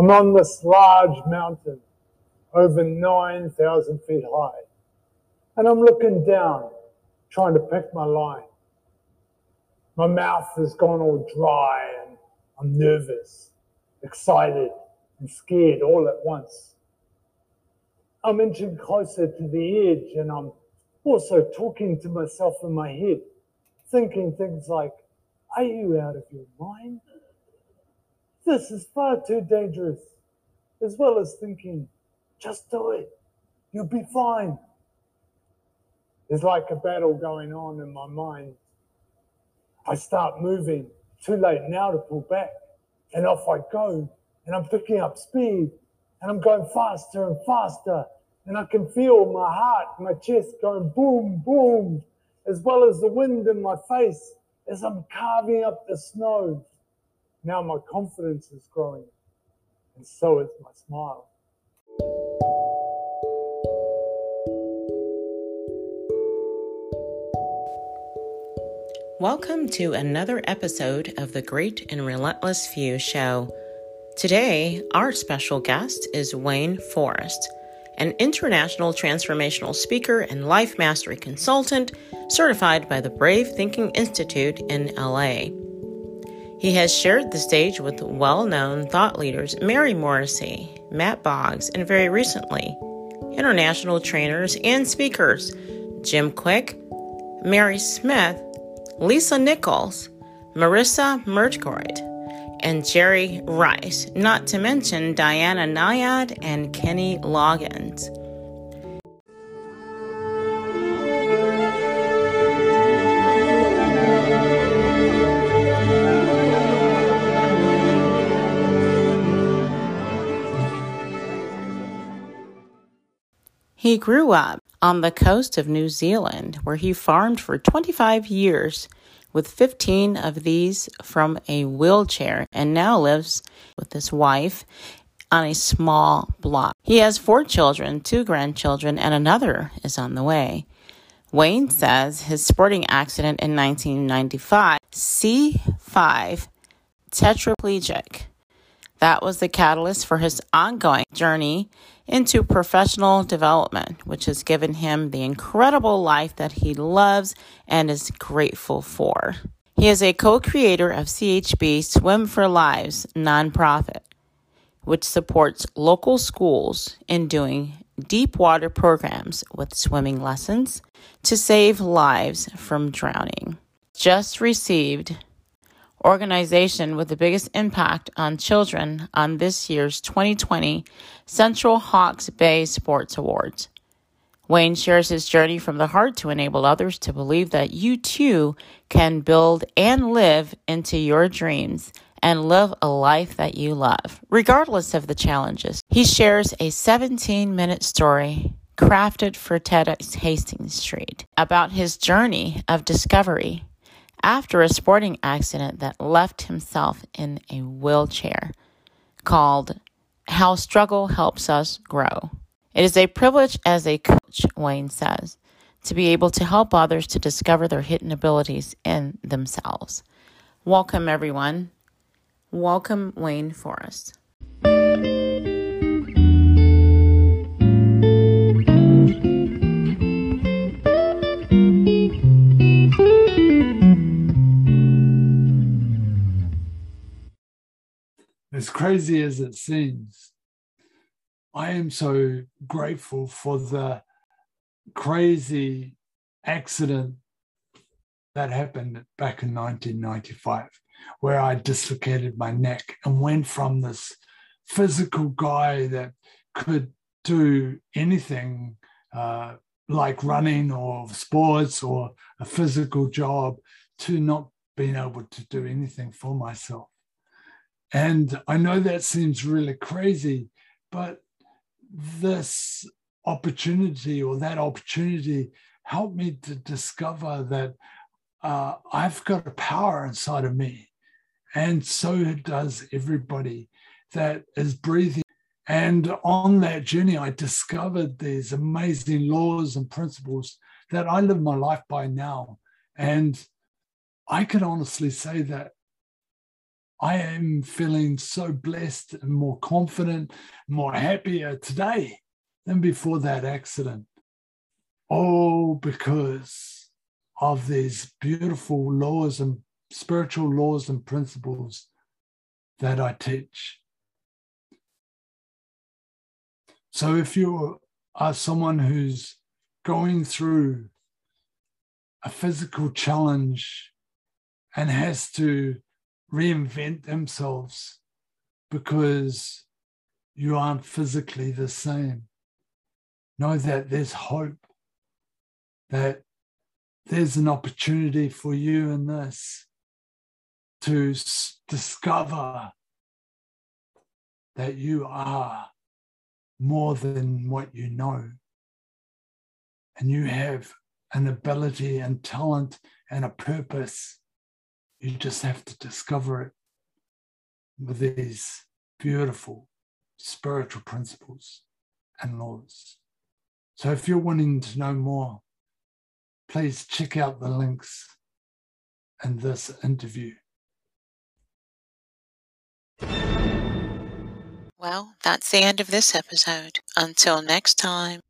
I'm on this large mountain over 9,000 feet high. And I'm looking down, trying to pick my line. My mouth has gone all dry and I'm nervous, excited, and scared all at once. I'm inching closer to the edge and I'm also talking to myself in my head, thinking things like, Are you out of your mind? This is far too dangerous. As well as thinking, Just do it. You'll be fine. There's like a battle going on in my mind. I start moving. Too late now to pull back. And off I go. And I'm picking up speed. And I'm going faster and faster. And I can feel my heart, my chest going boom, boom, as well as the wind in my face as I'm carving up the snow. Now my confidence is growing. And so is my smile. Welcome to another episode of the Great and Relentless Few Show. Today, our special guest is Wayne Forrest, an international transformational speaker and life mastery consultant certified by the Brave Thinking Institute in LA. He has shared the stage with well known thought leaders Mary Morrissey, Matt Boggs, and very recently, international trainers and speakers Jim Kwik, Mari Smith, Lisa Nichols, Marisa Murgatroyd, and Jerry Rice, not to mention Diana Nyad and Kenny Loggins. He grew up on the coast of New Zealand, where he farmed for 25 years, with 15 of these from a wheelchair, and now lives with his wife on a small block. He has four children, two grandchildren, and another is on the way. Wayne says his sporting accident in 1995, C5 tetraplegic, that was the catalyst for his ongoing journey into professional development, which has given him the incredible life that he loves and is grateful for. He is a co creator of CHB Swim for Lives nonprofit, which supports local schools in doing deep water programs with swimming lessons to save lives from drowning. Just received organization with the biggest impact on children on this year's 2020 Central Hawke's Bay Sports Awards. Wayne shares his journey from the heart to enable others to believe that you too can build and live into your dreams and live a life that you love, regardless of the challenges. He shares a 17 minute story crafted for TEDx Hastings Street about his journey of discovery after a sporting accident that left himself in a wheelchair called How Struggle Helps Us Grow. It is a privilege as a coach, Wayne says, to be able to help others to discover their hidden abilities in themselves. Welcome, everyone. Welcome, Wayne Forrest. Crazy as it seems, I am so grateful for the crazy accident that happened back in 1995, where I dislocated my neck and went from this physical guy that could do anything uh, like running or sports or a physical job to not being able to do anything for myself. And I know that seems really crazy, but this opportunity or that opportunity helped me to discover that uh, I've got a power inside of me. And so does everybody that is breathing. And on that journey, I discovered these amazing laws and principles that I live my life by now. And I can honestly say that I am feeling so blessed and more confident, more happier today than before that accident. All because of these beautiful laws and spiritual laws and principles that I teach. So if you are someone who's going through a physical challenge and has to reinvent themselves because you aren't physically the same. Know that there's hope, that there's an opportunity for you in this to discover that you are more than what you know. And you have an ability and talent and a purpose. You just have to discover it with these beautiful spiritual principles and laws. So if you're wanting to know more, please check out the links in this interview. Well, that's the end of this episode. Until next time.